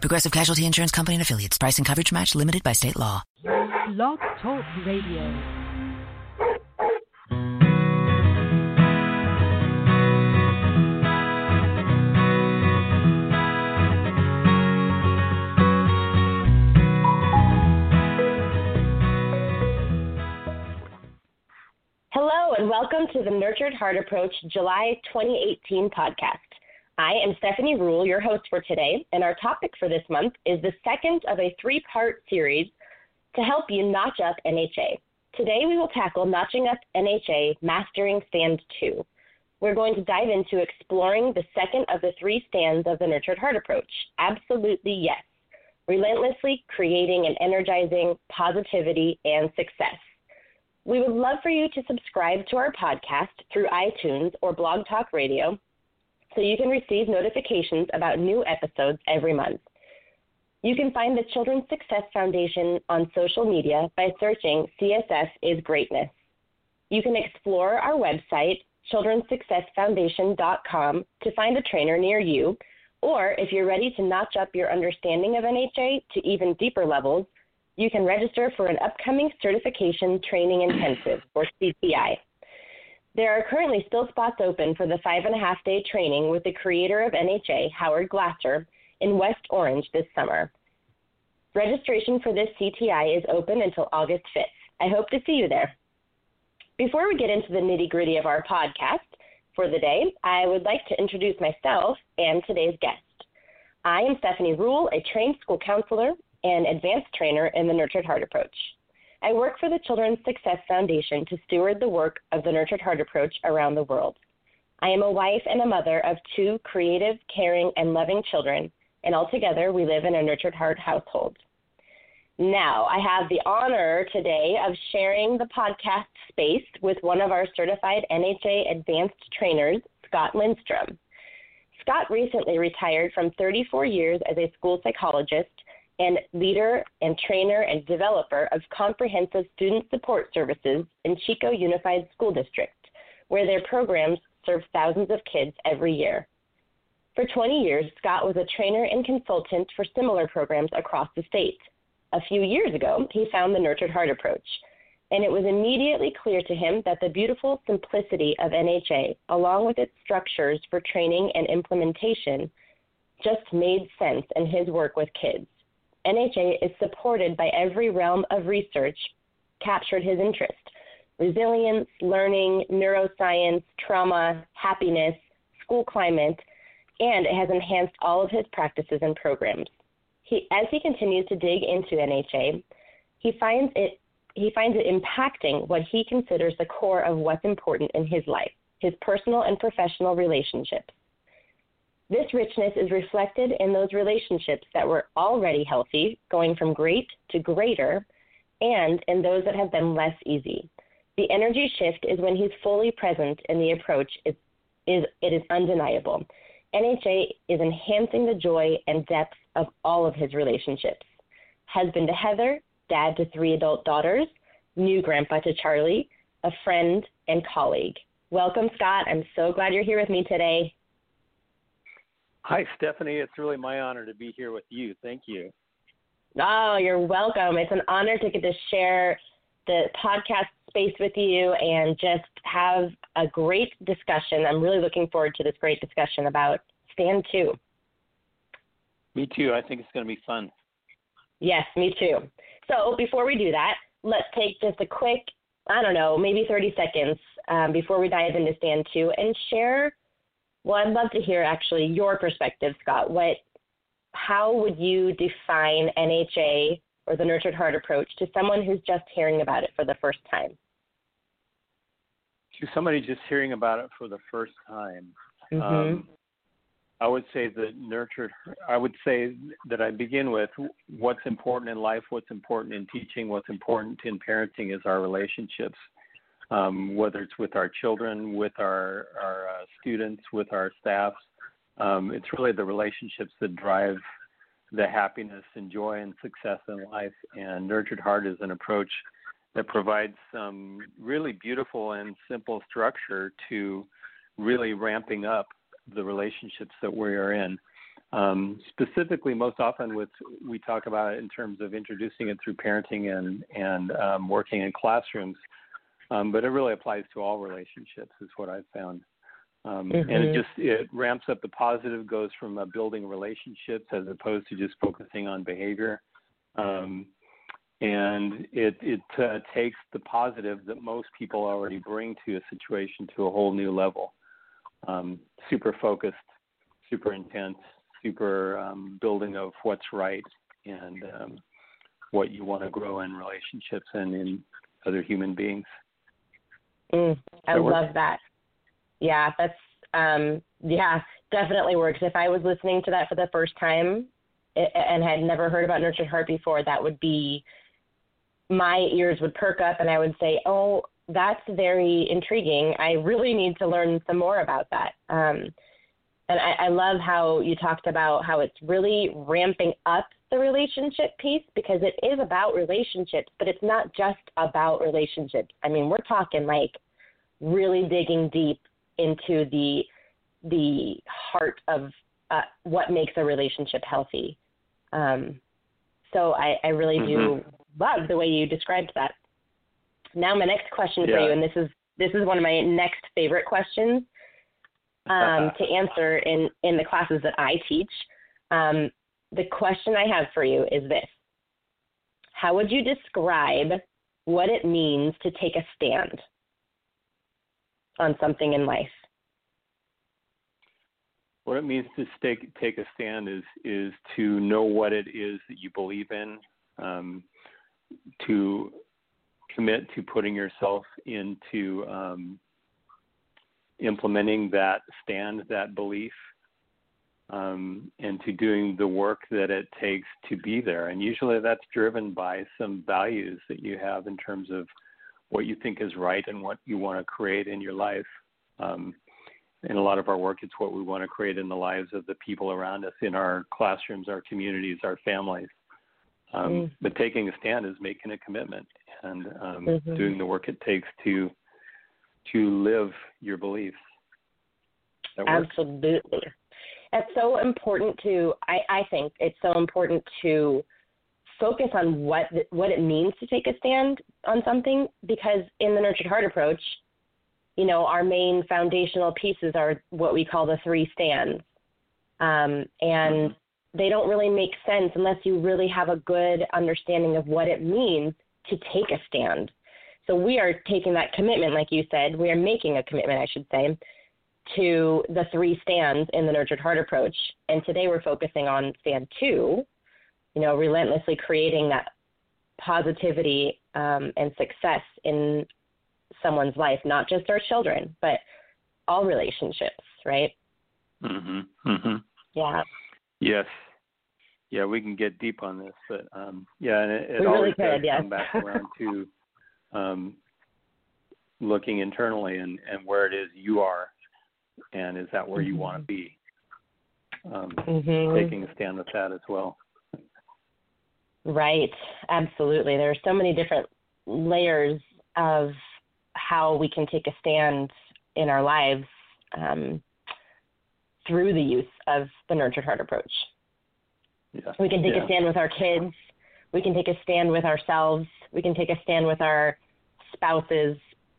Progressive Casualty Insurance Company and Affiliates. Price and coverage match limited by state law. Blog Talk Radio. Hello, and welcome to the Nurtured Heart Approach July 2018 podcast. I am Stephanie Rule, your host for today, and our topic for this month is the second of a three part series to help you notch up NHA. Today we will tackle Notching Up NHA Mastering Stand 2. We're going to dive into exploring the second of the three stands of the Nurtured Heart Approach Absolutely Yes, relentlessly creating and energizing positivity and success. We would love for you to subscribe to our podcast through iTunes or Blog Talk Radio so you can receive notifications about new episodes every month. You can find the Children's Success Foundation on social media by searching CSF is Greatness. You can explore our website, children'ssuccessfoundation.com, to find a trainer near you, or if you're ready to notch up your understanding of NHA to even deeper levels, you can register for an upcoming Certification Training Intensive, or CTI. There are currently still spots open for the five and a half day training with the creator of NHA, Howard Glasser, in West Orange this summer. Registration for this CTI is open until August 5th. I hope to see you there. Before we get into the nitty gritty of our podcast for the day, I would like to introduce myself and today's guest. I am Stephanie Rule, a trained school counselor and advanced trainer in the Nurtured Heart Approach. I work for the Children's Success Foundation to steward the work of the Nurtured Heart Approach around the world. I am a wife and a mother of two creative, caring, and loving children, and altogether we live in a Nurtured Heart household. Now, I have the honor today of sharing the podcast space with one of our certified NHA advanced trainers, Scott Lindstrom. Scott recently retired from 34 years as a school psychologist and leader and trainer and developer of comprehensive student support services in Chico Unified School District, where their programs serve thousands of kids every year. For 20 years, Scott was a trainer and consultant for similar programs across the state. A few years ago, he found the Nurtured Heart approach, and it was immediately clear to him that the beautiful simplicity of NHA, along with its structures for training and implementation, just made sense in his work with kids. NHA is supported by every realm of research captured his interest resilience, learning, neuroscience, trauma, happiness, school climate, and it has enhanced all of his practices and programs. He, as he continues to dig into NHA, he finds it he finds it impacting what he considers the core of what's important in his life, his personal and professional relationships. This richness is reflected in those relationships that were already healthy, going from great to greater, and in those that have been less easy. The energy shift is when he's fully present in the approach is, is it is undeniable. NHA is enhancing the joy and depth of all of his relationships. Husband to Heather, dad to three adult daughters, new grandpa to Charlie, a friend and colleague. Welcome, Scott. I'm so glad you're here with me today. Hi, Stephanie. It's really my honor to be here with you. Thank you. Oh, you're welcome. It's an honor to get to share the podcast space with you and just have a great discussion. I'm really looking forward to this great discussion about Stand 2. Me too. I think it's going to be fun. Yes, me too. So before we do that, let's take just a quick, I don't know, maybe 30 seconds um, before we dive into Stand 2 and share well, I'd love to hear actually your perspective, Scott. What, how would you define NHA or the Nurtured Heart approach to someone who's just hearing about it for the first time? To somebody just hearing about it for the first time, mm-hmm. um, I would say that nurtured. I would say that I begin with what's important in life, what's important in teaching, what's important in parenting is our relationships. Um, whether it's with our children, with our our uh, students, with our staffs, um, it's really the relationships that drive the happiness and joy and success in life. And nurtured heart is an approach that provides some really beautiful and simple structure to really ramping up the relationships that we are in. Um, specifically, most often, with we talk about it in terms of introducing it through parenting and and um, working in classrooms, um, but it really applies to all relationships, is what I've found. Um, mm-hmm. And it just it ramps up the positive, goes from uh, building relationships as opposed to just focusing on behavior. Um, and it it uh, takes the positive that most people already bring to a situation to a whole new level um, super focused, super intense, super um, building of what's right and um, what you want to grow in relationships and in other human beings. Mm, I love that. Yeah, that's um, yeah, definitely works. If I was listening to that for the first time and had never heard about Nurtured Heart before, that would be my ears would perk up and I would say, "Oh, that's very intriguing. I really need to learn some more about that. Um, and I, I love how you talked about how it's really ramping up the relationship piece because it is about relationships, but it's not just about relationships. I mean, we're talking like really digging deep into the the heart of uh, what makes a relationship healthy. Um, so I, I really mm-hmm. do love the way you described that. Now my next question yeah. for you, and this is this is one of my next favorite questions um, to answer in in the classes that I teach. Um, the question I have for you is this: How would you describe what it means to take a stand on something in life? What it means to take take a stand is is to know what it is that you believe in, um, to commit to putting yourself into um, implementing that stand, that belief, um, and to doing the work that it takes to be there. And usually that's driven by some values that you have in terms of what you think is right and what you want to create in your life. Um, in a lot of our work, it's what we want to create in the lives of the people around us, in our classrooms, our communities, our families. Um, mm. But taking a stand is making a commitment and um, mm-hmm. doing the work it takes to to live your beliefs. Absolutely, it's so important to. I, I think it's so important to focus on what what it means to take a stand on something because in the nurtured heart approach, you know, our main foundational pieces are what we call the three stands, um, and they don't really make sense unless you really have a good understanding of what it means to take a stand. So we are taking that commitment, like you said, we are making a commitment, I should say, to the three stands in the nurtured heart approach. And today we're focusing on stand two, you know, relentlessly creating that positivity um, and success in someone's life, not just our children, but all relationships, right? Mhm. Mhm. Yeah. Yes. Yeah, we can get deep on this, but um, yeah, and it, it we always really does yes. come back around to um, looking internally and, and where it is you are, and is that where mm-hmm. you want to be? Um, mm-hmm. Taking a stand with that as well. Right, absolutely. There are so many different layers of how we can take a stand in our lives. Um, through the use of the nurtured heart approach. Yeah. We can take yeah. a stand with our kids. We can take a stand with ourselves. We can take a stand with our spouses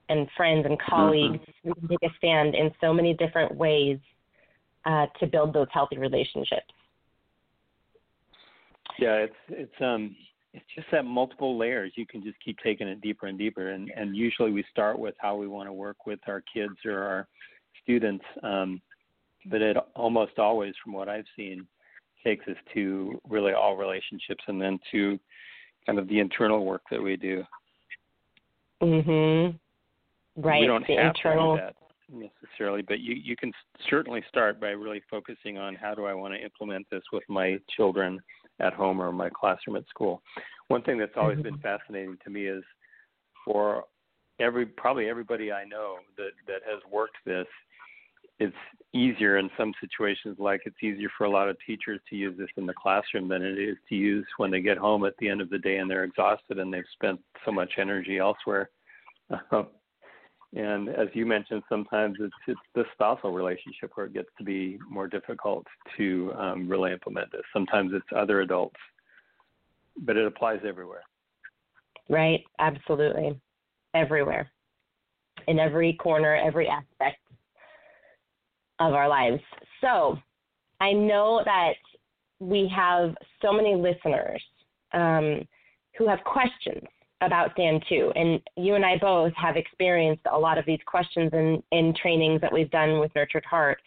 and friends and colleagues. Mm-hmm. We can take a stand in so many different ways uh, to build those healthy relationships. Yeah, it's it's um it's just that multiple layers. You can just keep taking it deeper and deeper, and and usually we start with how we want to work with our kids or our students. Um, but it almost always, from what I've seen, takes us to really all relationships and then to kind of the internal work that we do. Mhm. Right. We don't the have internal... to do that necessarily, but you you can certainly start by really focusing on how do I want to implement this with my children at home or my classroom at school. One thing that's always been mm-hmm. fascinating to me is for every probably everybody I know that that has worked this, it's easier in some situations like it's easier for a lot of teachers to use this in the classroom than it is to use when they get home at the end of the day and they're exhausted and they've spent so much energy elsewhere. and as you mentioned, sometimes it's it's the spousal relationship where it gets to be more difficult to um, really implement this. Sometimes it's other adults, but it applies everywhere. Right, absolutely, everywhere, in every corner, every aspect of our lives. So, I know that we have so many listeners um, who have questions about Stand 2. And you and I both have experienced a lot of these questions in, in trainings that we've done with Nurtured Heart.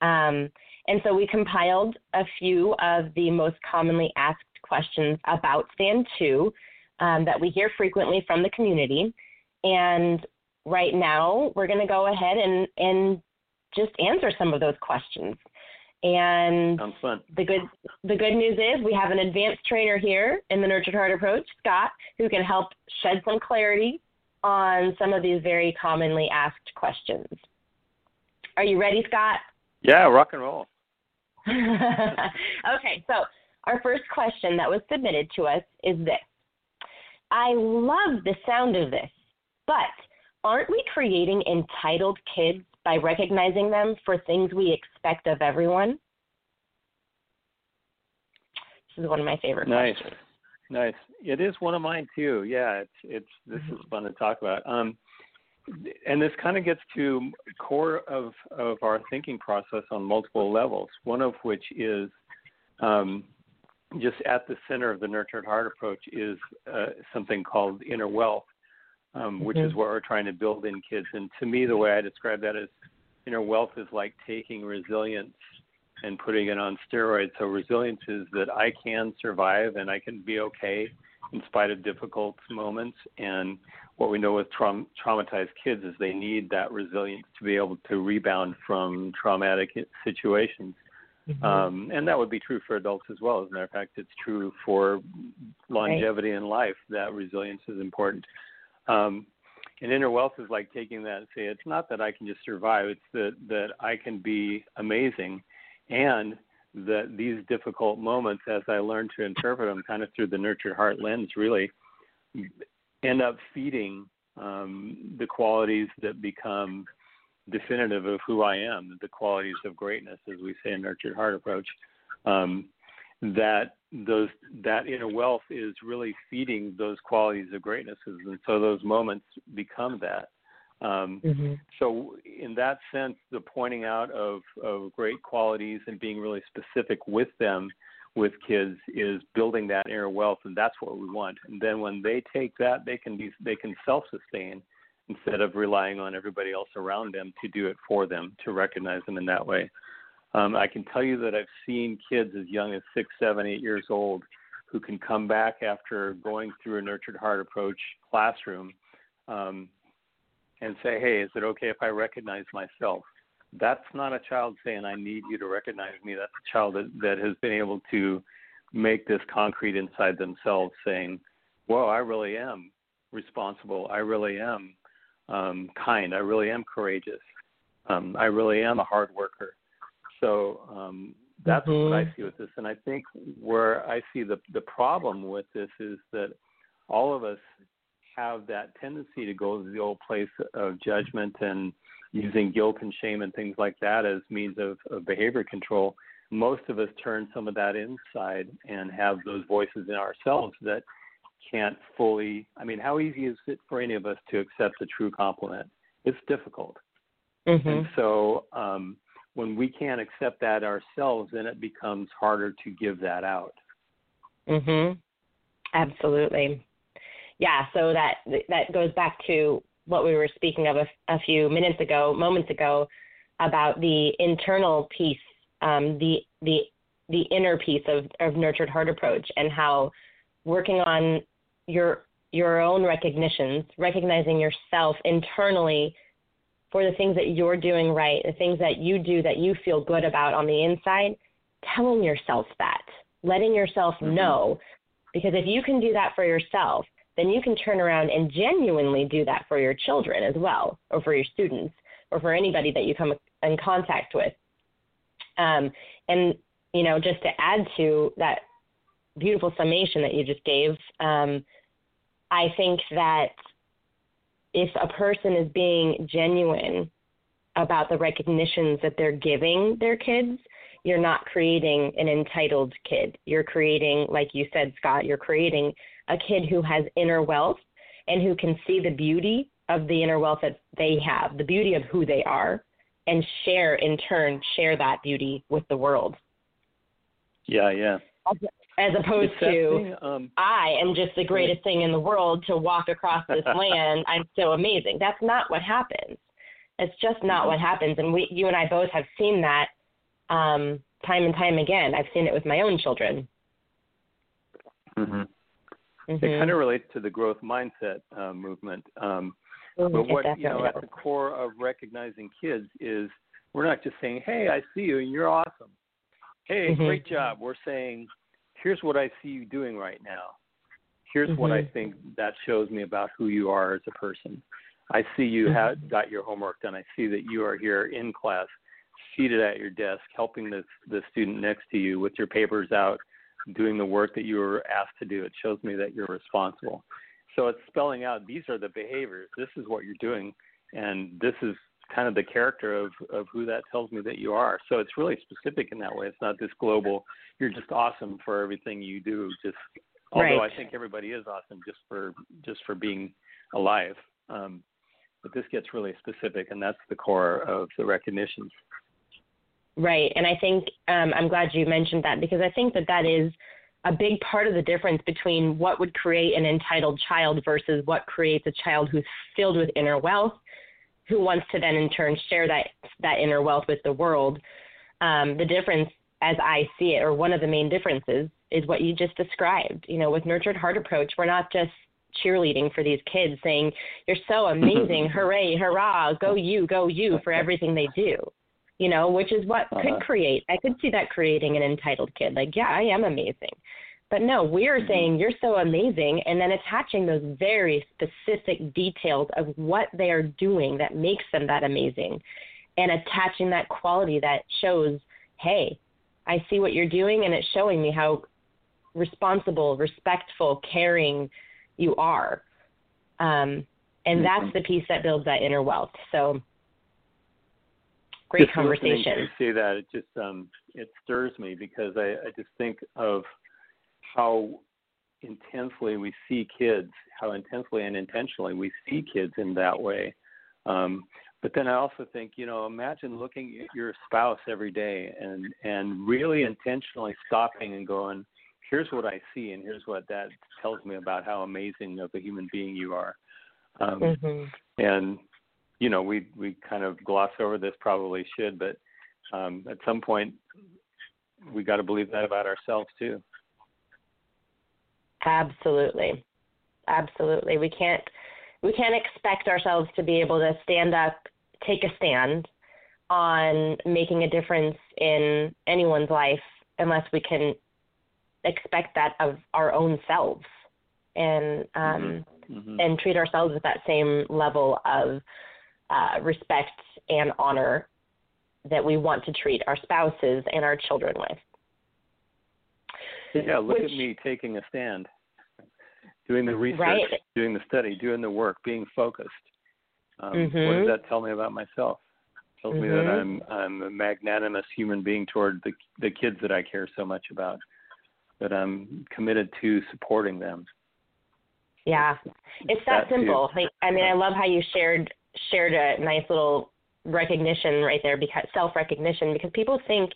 Um, and so we compiled a few of the most commonly asked questions about Stand 2 um, that we hear frequently from the community. And right now, we're going to go ahead and, and just answer some of those questions. And Sounds fun. the good the good news is we have an advanced trainer here in the Nurtured Heart approach, Scott, who can help shed some clarity on some of these very commonly asked questions. Are you ready, Scott? Yeah, rock and roll. okay, so our first question that was submitted to us is this. I love the sound of this, but aren't we creating entitled kids by recognizing them for things we expect of everyone. This is one of my favorite. Nice, questions. nice. It is one of mine too. Yeah, it's it's this mm-hmm. is fun to talk about. Um, and this kind of gets to core of of our thinking process on multiple levels. One of which is um, just at the center of the nurtured heart approach is uh, something called inner wealth, um, which mm-hmm. is what we're trying to build in kids. And to me, the way I describe that is inner wealth is like taking resilience and putting it on steroids. So resilience is that I can survive and I can be okay in spite of difficult moments. And what we know with tra- traumatized kids is they need that resilience to be able to rebound from traumatic situations. Mm-hmm. Um, and that would be true for adults as well. As a matter of fact, it's true for longevity right. in life that resilience is important. Um, and inner wealth is like taking that and say it's not that I can just survive, it's that that I can be amazing, and that these difficult moments, as I learn to interpret them, kind of through the nurtured heart lens, really end up feeding um, the qualities that become definitive of who I am, the qualities of greatness, as we say in nurtured heart approach. Um, that those that inner wealth is really feeding those qualities of greatnesses, and so those moments become that. Um, mm-hmm. So, in that sense, the pointing out of, of great qualities and being really specific with them, with kids, is building that inner wealth, and that's what we want. And then when they take that, they can be they can self-sustain instead of relying on everybody else around them to do it for them, to recognize them in that way. Um, I can tell you that I've seen kids as young as six, seven, eight years old who can come back after going through a nurtured heart approach classroom um, and say, "Hey, is it okay if I recognize myself?" That's not a child saying, "I need you to recognize me." That's a child that, that has been able to make this concrete inside themselves, saying, "Whoa, I really am responsible. I really am um, kind. I really am courageous. Um, I really am a hard worker." So um, that's mm-hmm. what I see with this, and I think where I see the the problem with this is that all of us have that tendency to go to the old place of judgment and using guilt and shame and things like that as means of, of behavior control. Most of us turn some of that inside and have those voices in ourselves that can't fully. I mean, how easy is it for any of us to accept a true compliment? It's difficult. Mm-hmm. And so, um, when we can't accept that ourselves, then it becomes harder to give that out. Mhm. Absolutely. Yeah, so that that goes back to what we were speaking of a, a few minutes ago, moments ago, about the internal piece, um, the the the inner piece of, of nurtured heart approach, and how working on your your own recognitions, recognizing yourself internally for the things that you're doing right, the things that you do that you feel good about on the inside, telling yourself that, letting yourself Mm-hmm. know. Because if you can do that for yourself, then you can turn around and genuinely do that for your children as well, or for your students, or for anybody that you come in contact with. Um, and, you know, just to add to that beautiful summation that you just gave, um, I think that if a person is being genuine about the recognitions that they're giving their kids, you're not creating an entitled kid. You're creating, like you said, Scott, you're creating a kid who has inner wealth and who can see the beauty of the inner wealth that they have, the beauty of who they are, and share in turn, share that beauty with the world. Yeah, yeah. As opposed to, um, I am just the greatest thing in the world to walk across this land. I'm so amazing. That's not what happens. It's just not what happens. And we, you and I both have seen that um, time and time again. I've seen it with my own children. mhm. Mhm. It kind of relates to the growth mindset uh, movement. Um, Mhm, but what you know at the core of recognizing kids is we're not just saying, "Hey, I see you and you're awesome." Hey, Mhm. great job. We're saying, "Here's what I see you doing right now. Here's what I Mhm. think that shows me about who you are as a person. I see you Mm-hmm. have got your homework done. I see that you are here in class, seated at your desk, helping the the student next to you with your papers out, doing the work that you were asked to do. It shows me that you're responsible. So it's spelling out these are the behaviors. This is what you're doing, and this is kind of the character of of who that tells me that you are. So it's really specific in that way. It's not this global. You're just awesome for everything you do. Just although Right. I think everybody is awesome just for just for being alive. Um, but this gets really specific, and that's the core of the recognitions. Right. And I think um, I'm glad you mentioned that because I think that that is a big part of the difference between what would create an entitled child versus what creates a child who's filled with inner wealth, who wants to then in turn share that that inner wealth with the world. Um, the difference, as I see it, or one of the main differences, is what you just described. You know, with nurtured heart approach, we're not just cheerleading for these kids saying, You're so amazing, hooray, hurrah, go you, go you for everything they do you know, which is what Uh-huh. could create. I could see that creating an entitled kid. Like, yeah, I am amazing. But no, we're Mm-hmm. saying you're so amazing and then attaching those very specific details of what they are doing that makes them that amazing and attaching that quality that shows, hey, I see what you're doing and it's showing me how responsible, respectful, caring you are. Um, and that's the piece that builds that inner wealth. So great Just conversation. you say that it just um, it stirs me because I, I just think of how intensely we see kids, how intensely and intentionally we see kids in that way. Um, but then I also think, you know, imagine looking at your spouse every day and and really intentionally stopping and going, here's what I see and here's what that tells me about how amazing of a human being you are. Um, Mhm. and you know we we kind of gloss over this probably should but um at some point we got to believe that about ourselves too Absolutely. Absolutely. We can't we can't expect ourselves to be able to stand up, take a stand on making a difference in anyone's life unless we can expect that of our own selves and um hmm and treat ourselves with that same level of uh, respect and honor that we want to treat our spouses and our children with. yeah look Which- at me taking a stand doing the research Right. doing the study doing the work being focused um what Mhm. does that tell me about myself it tells me that Mhm. i'm i'm a magnanimous human being toward the the kids that i care so much about that i'm committed to supporting them Yeah, it's that, That simple. Like, I mean, I love how you shared shared a nice little recognition right there because self recognition because people think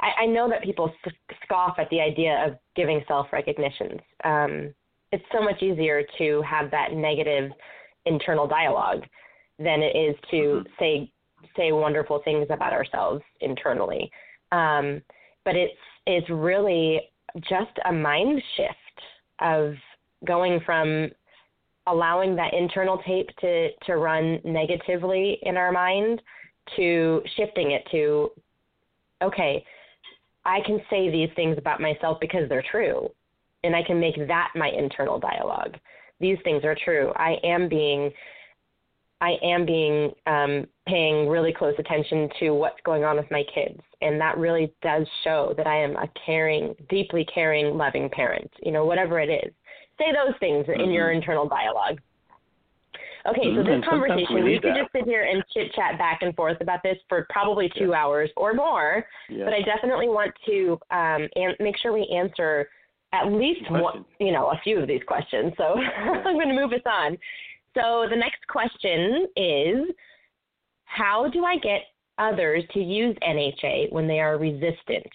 I, I know that people scoff at the idea of giving self recognitions. Um, it's so much easier to have that negative internal dialogue than it is to say say wonderful things about ourselves internally. Um, but it's it's really just a mind shift of going from allowing that internal tape to to run negatively in our mind to shifting it to okay i can say these things about myself because they're true and i can make that my internal dialogue these things are true i am being i am being um, paying really close attention to what's going on with my kids and that really does show that i am a caring deeply caring loving parent you know whatever it is say those things mm-hmm. in your mm-hmm. internal dialogue. Okay, so mm-hmm. this conversation, we, we could just sit here and chit chat back and forth about this for probably two yeah. hours or more. Yeah. But I definitely want to um, and make sure we answer at least one, you know, a few of these questions. So I'm going to move us on. So the next question is, how do I get others to use NHA when they are resistant?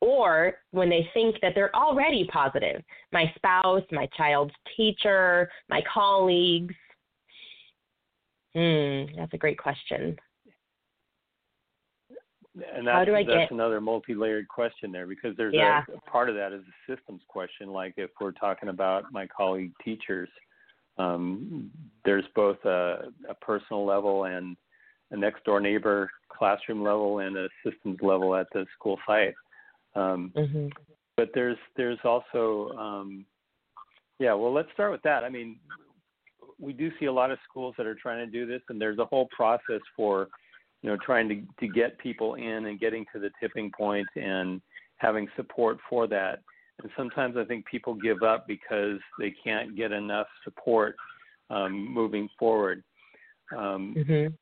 or when they think that they're already positive my spouse, my child's teacher, my colleagues? Hmm, that's a great question. And that's, How do I that's get... another multi-layered question there because there's yeah. a, a, part of that is a systems question. Like if we're talking about my colleague teachers, um, there's both a, a personal level and a next door neighbor classroom level and a systems level at the school site. Um, mm-hmm. But there's there's also um, yeah. Well, let's start with that. I mean, we do see a lot of schools that are trying to do this, and there's a whole process for you know trying to to get people in and getting to the tipping point and having support for that. And sometimes I think people give up because they can't get enough support um, moving forward. Um, mm-hmm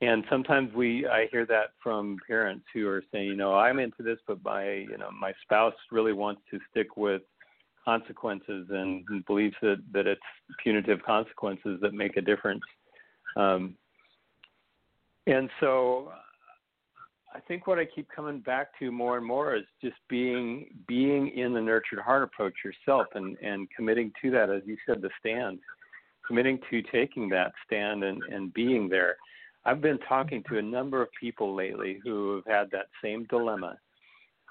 and sometimes we i hear that from parents who are saying you know i'm into this but my you know my spouse really wants to stick with consequences and, believes that that it's punitive consequences that make a difference um, and so i think what i keep coming back to more and more is just being being in the nurtured heart approach yourself and and committing to that as you said the stand committing to taking that stand and and being there I've been talking to a number of people lately who have had that same dilemma.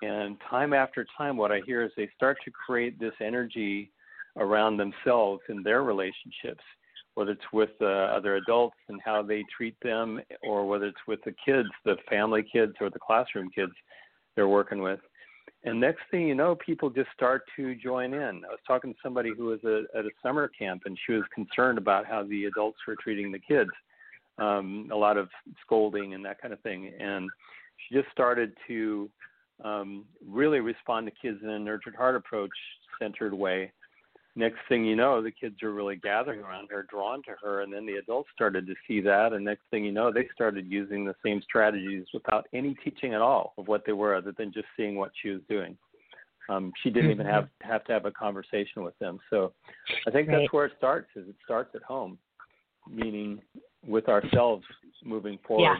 And time after time, what I hear is they start to create this energy around themselves in their relationships, whether it's with uh, other adults and how they treat them, or whether it's with the kids, the family kids, or the classroom kids they're working with. And next thing you know, people just start to join in. I was talking to somebody who was a, at a summer camp, and she was concerned about how the adults were treating the kids um, a lot of scolding and that kind of thing. And she just started to um, really respond to kids in a nurtured heart approach centered way. Next thing you know, the kids are really gathering around her, drawn to her, and then the adults started to see that. And next thing you know, they started using the same strategies without any teaching at all of what they were, other than just seeing what she was doing. Um, she didn't even mm-hmm. have have to have a conversation with them. So, I think that's where it starts. Is it starts at home, meaning with ourselves moving forward,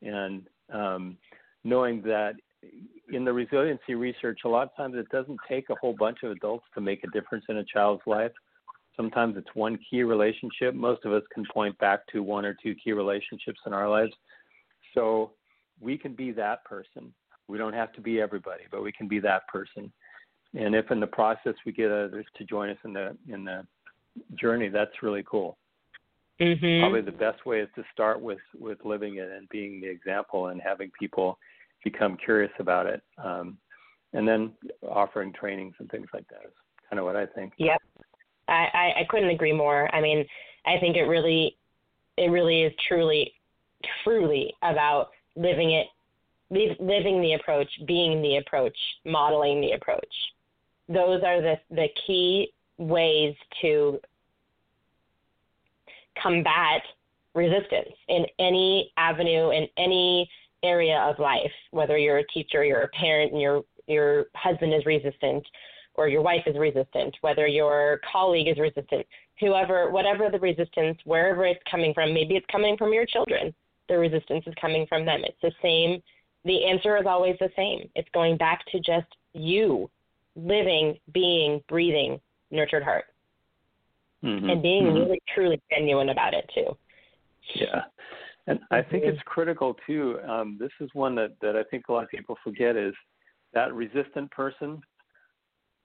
yeah. and um, knowing that in the resiliency research, a lot of times it doesn't take a whole bunch of adults to make a difference in a child's life. Sometimes it's one key relationship. Most of us can point back to one or two key relationships in our lives. So we can be that person. We don't have to be everybody, but we can be that person. And if in the process we get others to join us in the in the journey, that's really cool. Mm-hmm. Probably the best way is to start with with living it and being the example and having people become curious about it, um, and then offering trainings and things like that is kind of what I think. Yep, I, I I couldn't agree more. I mean, I think it really it really is truly truly about living it living the approach, being the approach, modeling the approach. Those are the the key ways to combat resistance in any avenue in any area of life whether you're a teacher you're a parent and your your husband is resistant or your wife is resistant whether your colleague is resistant whoever whatever the resistance wherever it's coming from maybe it's coming from your children the resistance is coming from them it's the same the answer is always the same it's going back to just you living being breathing nurtured heart mm-hmm. and being mm-hmm. really truly genuine about it too. Yeah. And I think it's critical too. Um, this is one that, that I think a lot of people forget is that resistant person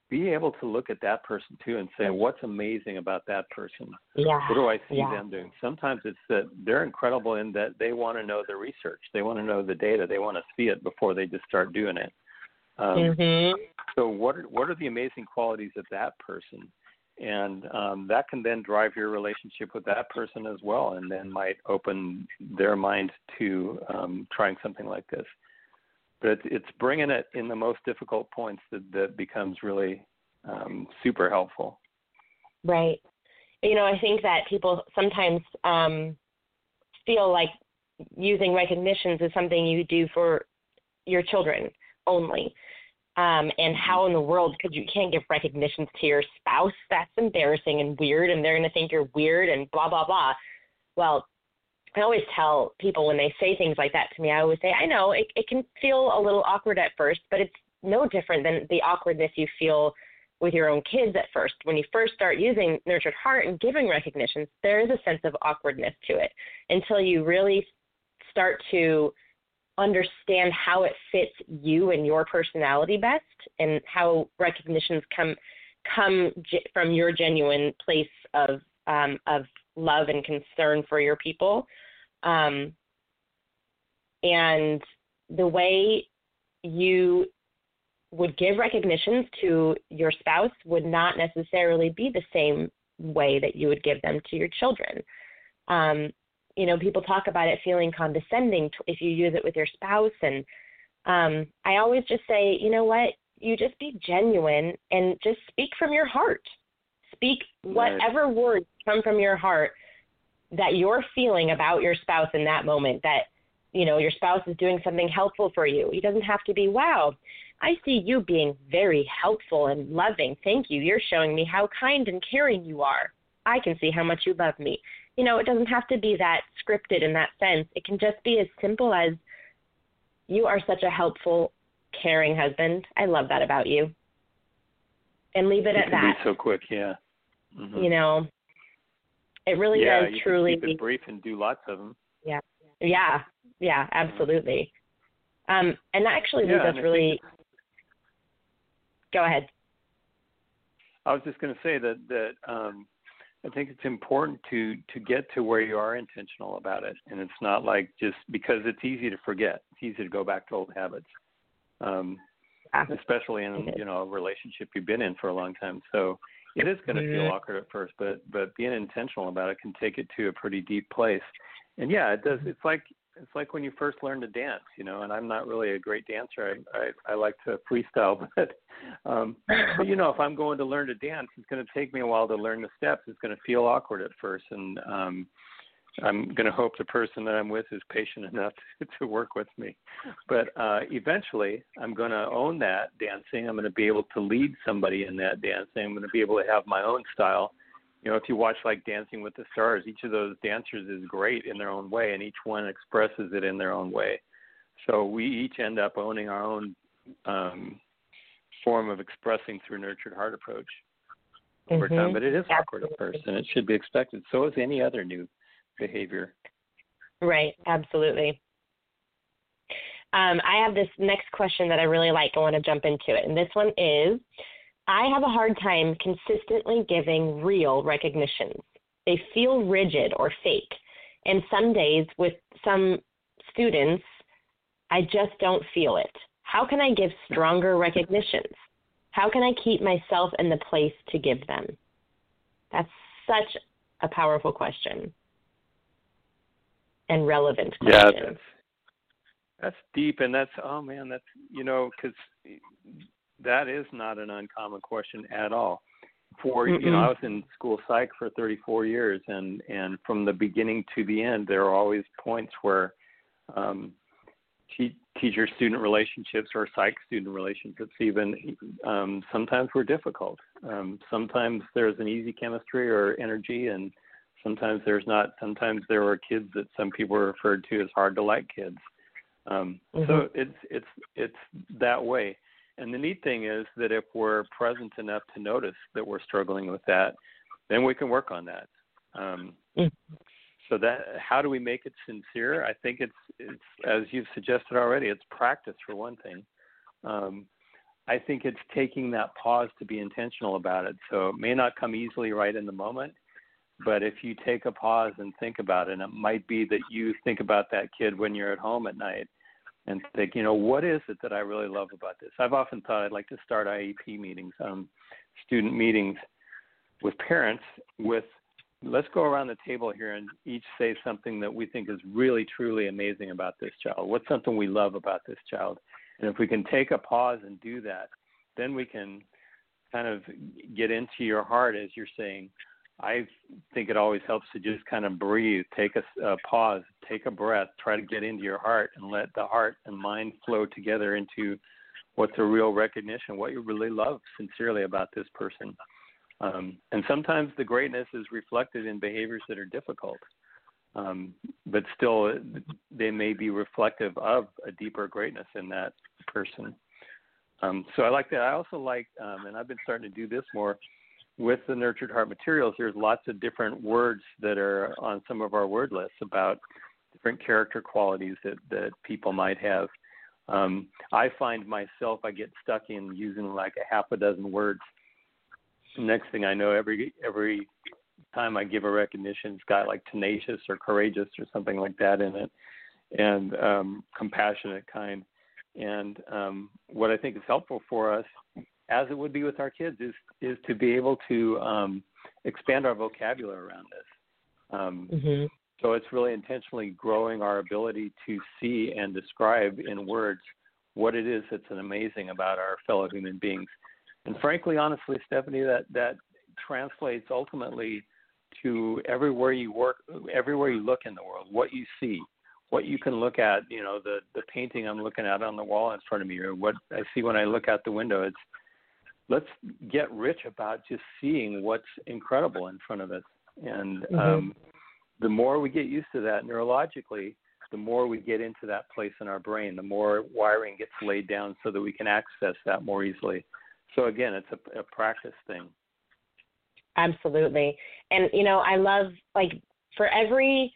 be able to look at that person too and say, what's amazing about that person? Yeah. What do I see yeah. them doing? Sometimes it's that they're incredible in that they want to know the research, they want to know the data, they want to see it before they just start doing it. Um, mm-hmm. So, what are, what are the amazing qualities of that person? And um, that can then drive your relationship with that person as well, and then might open their mind to um, trying something like this but it's, it's bringing it in the most difficult points that, that becomes really um, super helpful. Right. You know, I think that people sometimes um, feel like using recognitions is something you do for your children only. Um, and how in the world could you, you can't give recognitions to your spouse? That's embarrassing and weird, and they're going to think you're weird and blah blah blah. Well, I always tell people when they say things like that to me, I always say, I know it, it can feel a little awkward at first, but it's no different than the awkwardness you feel with your own kids at first. When you first start using Nurtured Heart and giving recognitions, there is a sense of awkwardness to it until you really start to understand how it fits you and your personality best and how recognitions come come from your genuine place of um, of love and concern for your people um, and the way you would give recognitions to your spouse would not necessarily be the same way that you would give them to your children. Um, you know, people talk about it feeling condescending if you use it with your spouse. And um, I always just say, you know what? You just be genuine and just speak from your heart. Speak whatever right. words come from your heart that you're feeling about your spouse in that moment that you know your spouse is doing something helpful for you it doesn't have to be wow i see you being very helpful and loving thank you you're showing me how kind and caring you are i can see how much you love me you know it doesn't have to be that scripted in that sense it can just be as simple as you are such a helpful caring husband i love that about you and leave it, it at that so quick yeah mm-hmm. you know it really yeah, does you truly can keep it brief and do lots of them. Yeah, yeah, yeah, absolutely. Um, and that actually leads yeah, us really. Go ahead. I was just going to say that that um, I think it's important to to get to where you are intentional about it, and it's not like just because it's easy to forget. It's easy to go back to old habits, um, yeah. especially in you know a relationship you've been in for a long time. So it is going to feel awkward at first, but but being intentional about it can take it to a pretty deep place. And yeah, it does. It's like it's like when you first learn to dance, you know. And I'm not really a great dancer. I I, I like to freestyle, but um, but you know, if I'm going to learn to dance, it's going to take me a while to learn the steps. It's going to feel awkward at first, and um, I'm going to hope the person that I'm with is patient enough to, work with me. But uh, eventually, I'm going to own that dancing. I'm going to be able to lead somebody in that dancing. I'm going to be able to have my own style. You know, if you watch like Dancing with the Stars, each of those dancers is great in their own way, and each one expresses it in their own way. So we each end up owning our own um, form of expressing through nurtured heart approach over mm-hmm. time. But it is awkward at first, and it should be expected. So is any other new behavior. Right, absolutely. Um, I have this next question that I really like. I want to jump into it. And this one is I have a hard time consistently giving real recognitions. They feel rigid or fake. And some days with some students, I just don't feel it. How can I give stronger recognitions? How can I keep myself in the place to give them? That's such a powerful question and relevant questions. Yeah, that's that's deep, and that's oh man, that's you know because that is not an uncommon question at all. For Mm-mm. you know, I was in school psych for 34 years, and and from the beginning to the end, there are always points where um, te- teacher-student relationships or psych-student relationships even um, sometimes were difficult. Um, sometimes there's an easy chemistry or energy, and Sometimes there's not. Sometimes there were kids that some people referred to as hard to like kids. Um, mm-hmm. So it's it's it's that way. And the neat thing is that if we're present enough to notice that we're struggling with that, then we can work on that. Um, mm-hmm. So that how do we make it sincere? I think it's it's as you've suggested already. It's practice for one thing. Um, I think it's taking that pause to be intentional about it. So it may not come easily right in the moment, but if you take a pause and think about it, and it might be that you think about that kid when you're at home at night and think, you know, what is it that I really love about this? I've often thought I'd like to start IEP meetings, um, student meetings with parents with let's go around the table here and each say something that we think is really truly amazing about this child. What's something we love about this child? And if we can take a pause and do that, then we can kind of get into your heart as you're saying. I think it always helps to just kind of breathe, take a, a pause, take a breath, try to get into your heart and let the heart and mind flow together into what's a real recognition, what you really love sincerely about this person. Um, and sometimes the greatness is reflected in behaviors that are difficult, um, but still they may be reflective of a deeper greatness in that person. Um, so I like that. I also like, um, and I've been starting to do this more with the Nurtured Heart materials. There's lots of different words that are on some of our word lists about different character qualities that that people might have. Um, I find myself I get stuck in using like a half a dozen words next thing I know, every every time I give a recognition, it's got like tenacious or courageous or something like that in it, and um, compassionate, kind. And um, what I think is helpful for us, as it would be with our kids, is is to be able to um, expand our vocabulary around this. Um, mm-hmm. So it's really intentionally growing our ability to see and describe in words what it is that's amazing about our fellow human beings and frankly, honestly, Stephanie, that that translates ultimately to everywhere you work, everywhere you look in the world, what you see, what you can look at. You know, the the painting I'm looking at on the wall in front of me, or what I see when I look out the window. It's let's get rich about just seeing what's incredible in front of us, and mm-hmm. um, the more we get used to that neurologically, the more we get into that place in our brain, the more wiring gets laid down so that we can access that more easily. So again, it's a, a practice thing. Absolutely, and you know, I love like for every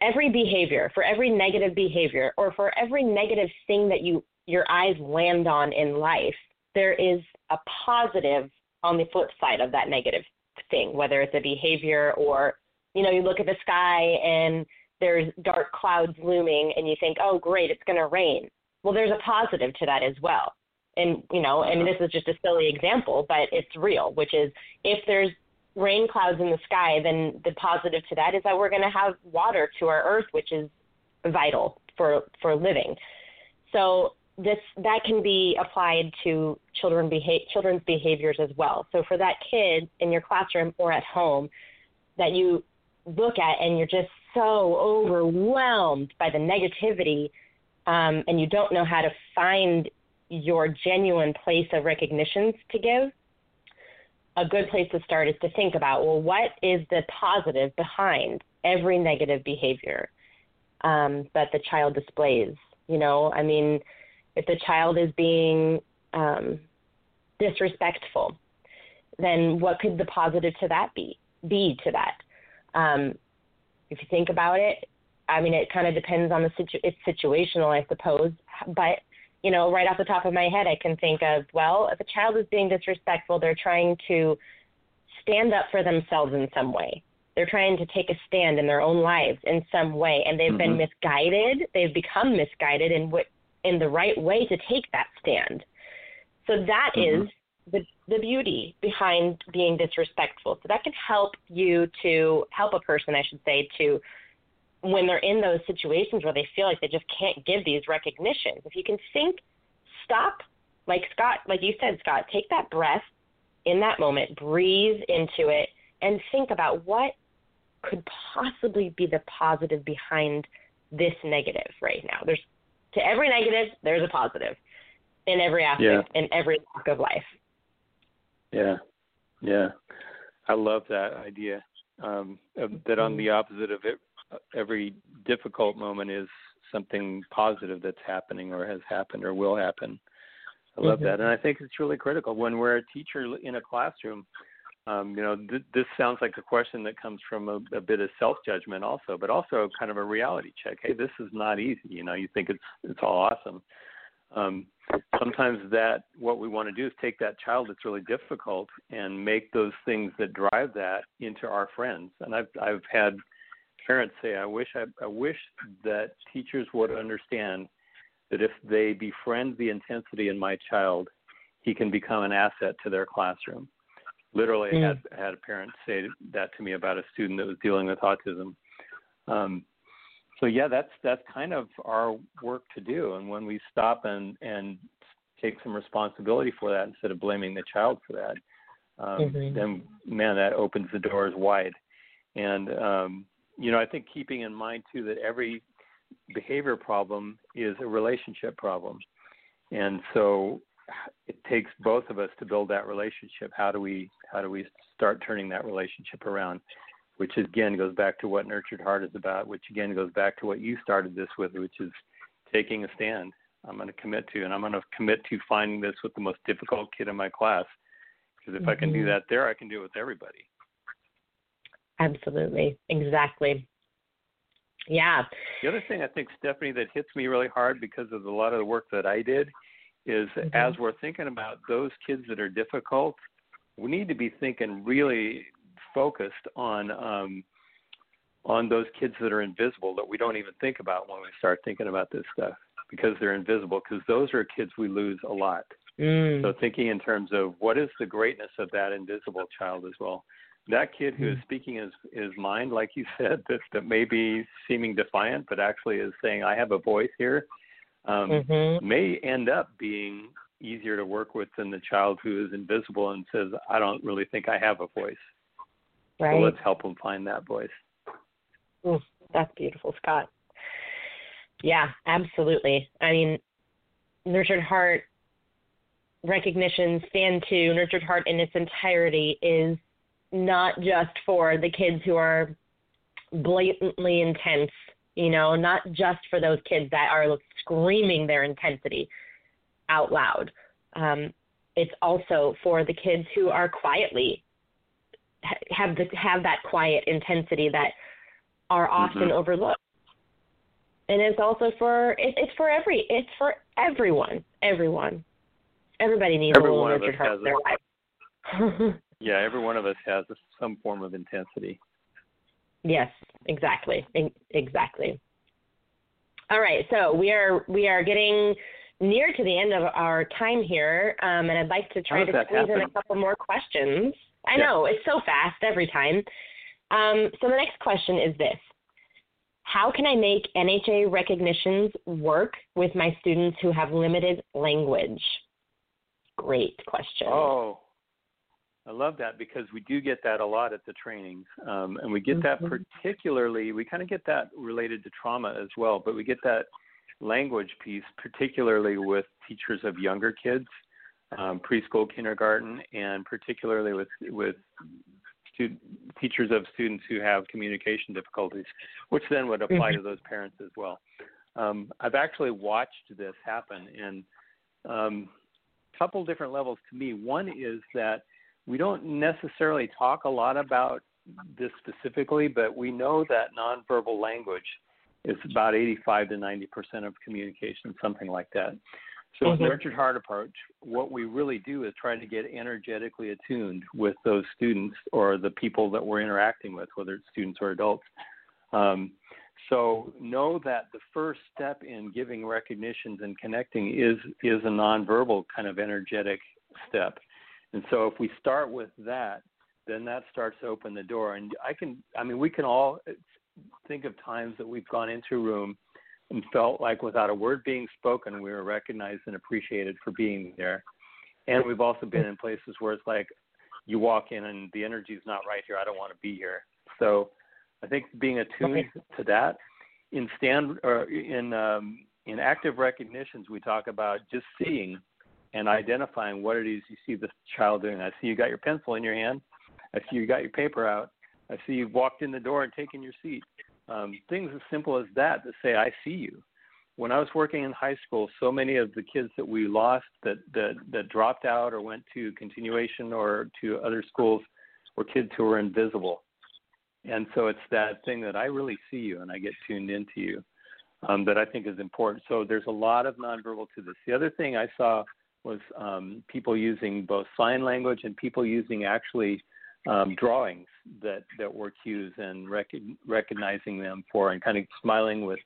every behavior, for every negative behavior, or for every negative thing that you your eyes land on in life, there is a positive on the flip side of that negative thing, whether it's a behavior or you know, you look at the sky and there's dark clouds looming and you think, oh, great, it's going to rain. Well, there's a positive to that as well and you know, I mean, uh-huh. this is just a silly example, but it's real, which is if there's rain clouds in the sky, then the positive to that is that we're going to have water to our earth, which is vital for for living. So this that can be applied to children children's behaviors as well. So for that kid in your classroom or at home that you look at and you're just so overwhelmed by the negativity um, and you don't know how to find your genuine place of recognitions to give, a good place to start is to think about well, what is the positive behind every negative behavior um, that the child displays? You know, I mean, if the child is being um, disrespectful, then what could the positive to that be? Be to that. Um, if you think about it, I mean, it kind of depends on the situ- it's situational, I suppose. But you know, right off the top of my head, I can think of, well, if a child is being disrespectful, they're trying to stand up for themselves in some way. They're trying to take a stand in their own lives in some way, and they've mm-hmm. been misguided. They've become misguided in what in the right way to take that stand. So that mm-hmm. is the the beauty behind being disrespectful. So that can help you to help a person, I should say, to when they're in those situations where they feel like they just can't give these recognitions. If you can think, stop, like Scott, like you said, Scott, take that breath in that moment, breathe into it, and think about what could possibly be the positive behind this negative right now. There's to every negative, there's a positive in every aspect, yeah. in every walk of life. Yeah, yeah, I love that idea. Um, that on the opposite of it, every difficult moment is something positive that's happening or has happened or will happen. I love mm-hmm. that, and I think it's really critical when we're a teacher in a classroom. Um, you know, th- this sounds like a question that comes from a, a bit of self judgment, also, but also kind of a reality check. Hey, this is not easy. You know, you think it's it's all awesome, Um, sometimes that what we want to do is take that child that's really difficult and make those things that drive that into our friends. And I've I've had parents say, I wish I, I wish that teachers would understand that if they befriend the intensity in my child, he can become an asset to their classroom. Literally, mm. Had had a parent say that to me about a student that was dealing with autism. Um, so yeah, that's that's kind of our work to do. And when we stop and and take some responsibility for that instead of blaming the child for that, um, mm-hmm. then man, that opens the doors wide. And um, you know, I think keeping in mind too that every behavior problem is a relationship problem, and so it takes both of us to build that relationship. How do we how do we start turning that relationship around? which again goes back to what Nurtured Heart is about, which again goes back to what you started this with, which is taking a stand. I'm going to commit to, and I'm going to commit to finding this with the most difficult kid in my class. Because if mm-hmm. I can do mm-hmm. that there, I can do it with everybody. Absolutely. Exactly. Yeah. The other thing I think, Stephanie, that hits me really hard because of a lot of the work that I did is mm-hmm. as we're thinking about those kids that are difficult, we need to be thinking really focused on um, on those kids that are invisible that we don't even think about when we start thinking about this stuff because they're invisible because those are kids we lose a lot. Mm. So thinking in terms of what is the greatness of that invisible child as well. That kid who is mm. speaking his his mind, like you said, that that may be seeming defiant, but actually is saying, "I have a voice here," um, mm-hmm. may end up being easier to work with than the child who is invisible and says, "I don't really think I have a voice." Right. So let's help them find that voice. Mm, that's beautiful, Scott. Yeah, absolutely. I mean, Nurtured Heart recognition, stand two Nurtured Heart in its entirety is not just for the kids who are blatantly intense, you know, not just for those kids that are screaming their intensity out loud. Um, it's also for the kids who are quietly have the have that quiet intensity that are often mm-hmm. overlooked. And it's also for it, it's for every it's for everyone. Everyone. Everybody needs every a little nurtured heart in their life. yeah, every one of us has some form of intensity. Yes, exactly. Exactly. All right, so we are we are getting near to the end of our time here, um, and I'd like to try to squeeze happen? in a couple more questions. I know it's so fast every time. Um, so the next question is this: How can I make NHA recognitions work with my students who have limited language? Great question. Oh, I love that because we do get that a lot at the trainings, um, and we get mm-hmm. that particularly. We kind of get that related to trauma as well, but we get that language piece particularly with teachers of younger kids um, preschool, kindergarten, and particularly with with teachers of students who have communication difficulties, which then would apply mm-hmm. to those parents as well. Um, I've actually watched this happen in a um, couple different levels. To me, one is that we don't necessarily talk a lot about this specifically, but we know that nonverbal language is about 85 to 90 percent of communication, something like that. So, mm-hmm. Nurtured heart approach, what we really do is try to get energetically attuned with those students or the people that we're interacting with, whether it's students or adults. Um, so know that the first step in giving recognitions and connecting is is a nonverbal kind of energetic step. And so if we start with that, then that starts to open the door. And I can, I mean, we can all think of times that we've gone into a room and felt like without a word being spoken, we were recognized and appreciated for being there. And we've also been in places where it's like you walk in and the energy is not right here. I don't want to be here. So I think being attuned to that in stand or in um, in active recognitions, we talk about just seeing and identifying what it is you see the child doing. I see you got your pencil in your hand. I see you got your paper out. I see you've walked in the door and taken your seat. Um, things as simple as that to say, I see you. When I was working in high school, so many of the kids that we lost that, that, that dropped out or went to continuation or to other schools were kids who were invisible. And so it's that thing that I really see you and I get tuned into you. um, that I think is important. So there's a lot of nonverbal to this. The other thing I saw was um, people using both sign language and people using actually um, drawings that that were cues and rec- recognizing them for and kind of smiling with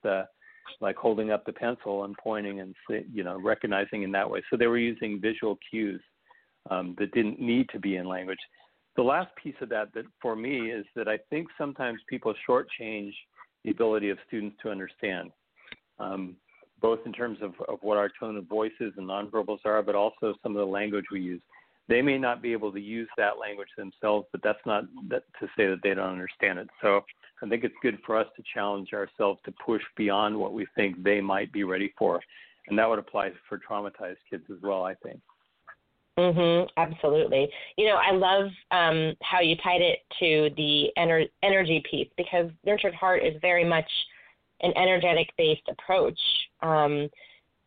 like holding up the pencil and pointing and you know recognizing in that way. So they were using visual cues um, that didn't need to be in language. The last piece of that that for me is that I think sometimes people shortchange the ability of students to understand um, both in terms of, of what our tone of voices and nonverbals are, but also some of the language we use. They may not be able to use that language themselves, but that's not that, to say that they don't understand it. So I think it's good for us to challenge ourselves to push beyond what we think they might be ready for, and that would apply for traumatized kids as well. I think. Mhm. Absolutely. You know, I love um, how you tied it to the ener- energy piece because nurtured heart is very much an energetic based approach um,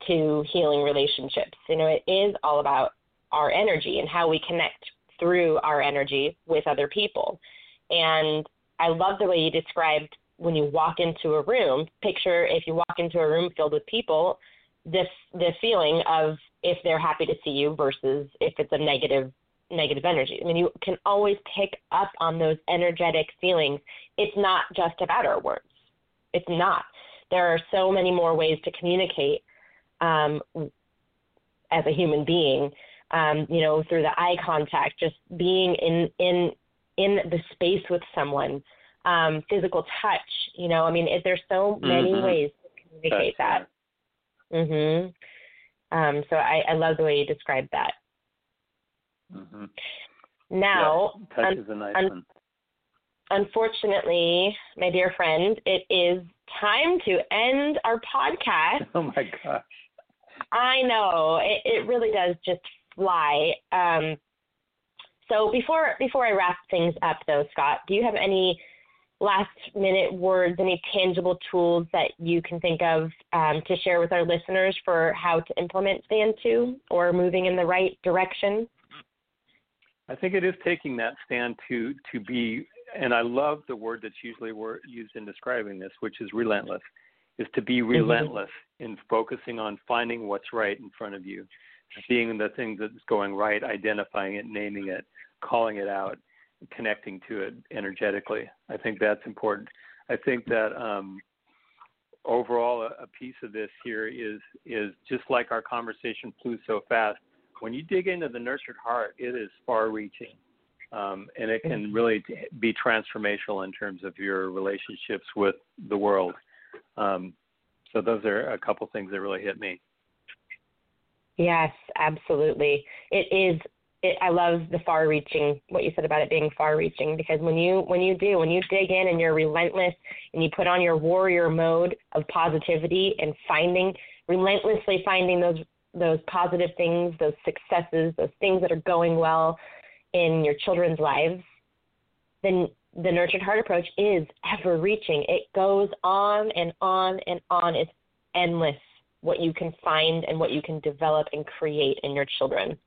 to healing relationships. You know, it is all about our energy and how we connect through our energy with other people. And I love the way you described when you walk into a room. Picture if you walk into a room filled with people, this the feeling of if they're happy to see you versus if it's a negative negative energy. I mean, you can always pick up on those energetic feelings. It's not just about our words. It's not. There are so many more ways to communicate um, as a human being. Um, you know, through the eye contact, just being in in in the space with someone, um, physical touch. You know, I mean, it, there's so many mm-hmm. ways to communicate That's that. Mhm. Um, so I, I love the way you described that. Mm-hmm. Now, yeah, touch un- is a nice un- one unfortunately, my dear friend, it is time to end our podcast. Oh my gosh. I know. It, it really does just fly. Um, so before before I wrap things up though, Scott, do you have any last minute words, any tangible tools that you can think of um, to share with our listeners for how to implement stand two or moving in the right direction? I think it is taking that stand to to be and I love the word that's usually used in describing this, which is relentless, is to be mm-hmm. relentless mm-hmm. in focusing on finding what's right in front of you, seeing the thing that's going right, identifying it, naming it, calling it out, connecting to it energetically. I think that's important. I think that um, overall, a, a piece of this here is is just like our conversation flew so fast. When you dig into the nurtured heart, it is far-reaching um, and it can really be transformational in terms of your relationships with the world. Um, so those are a couple things that really hit me. Yes, absolutely. It is. It, I love the far-reaching. What you said about it being far-reaching, because when you when you do when you dig in and you're relentless and you put on your warrior mode of positivity and finding relentlessly finding those those positive things, those successes, those things that are going well, in your children's lives, then the nurtured heart approach is ever reaching. It goes on and on and on. It's endless what you can find and what you can develop and create in your children.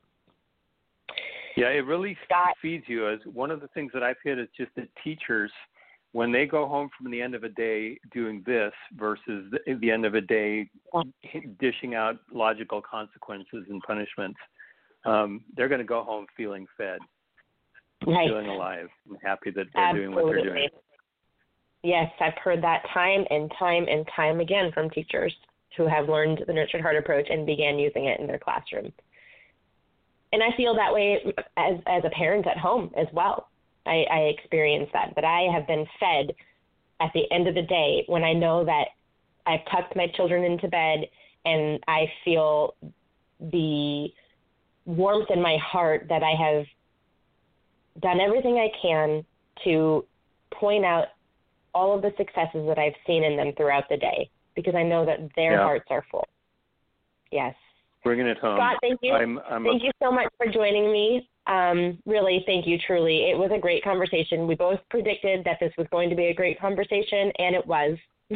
Yeah, it really Scott, feeds you. As one of the things that I've hit is just that teachers, when they go home from the end of a day doing this versus the, the end of a day dishing out logical consequences and punishments, um, they're going to go home feeling fed right. feeling alive and happy that they're Absolutely. doing what they're doing. Yes, I've heard that time and time and time again from teachers who have learned the nurtured heart approach and began using it in their classroom. And I feel that way as as a parent at home as well. I, I experience that. But I have been fed at the end of the day when I know that I've tucked my children into bed and I feel the warmth in my heart that I have done everything I can to point out all of the successes that I've seen in them throughout the day because I know that their yeah. hearts are full. Yes. Bringing it home. Scott, thank you. I'm, I'm thank a... you so much for joining me. Um, really, thank you, truly. It was a great conversation. We both predicted that this was going to be a great conversation, and it was,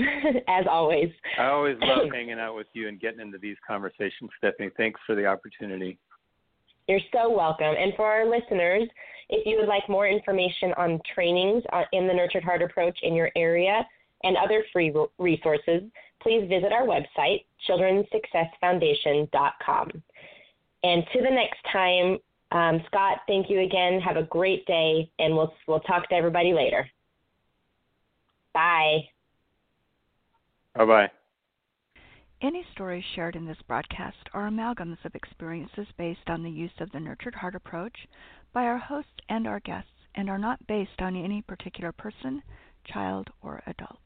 as always. I always love hanging out with you and getting into these conversations, Stephanie. Thanks for the opportunity. You're so welcome. And for our listeners, if you would like more information on trainings uh, in the Nurtured Heart approach in your area, and other free resources, please visit our website, childrenssuccessfoundation.com. And to the next time, um, Scott, thank you again. Have a great day, and we'll we'll talk to everybody later. Bye. Bye bye. Any stories shared in this broadcast are amalgams of experiences based on the use of the Nurtured Heart approach by our hosts and our guests and are not based on any particular person, child, or adult.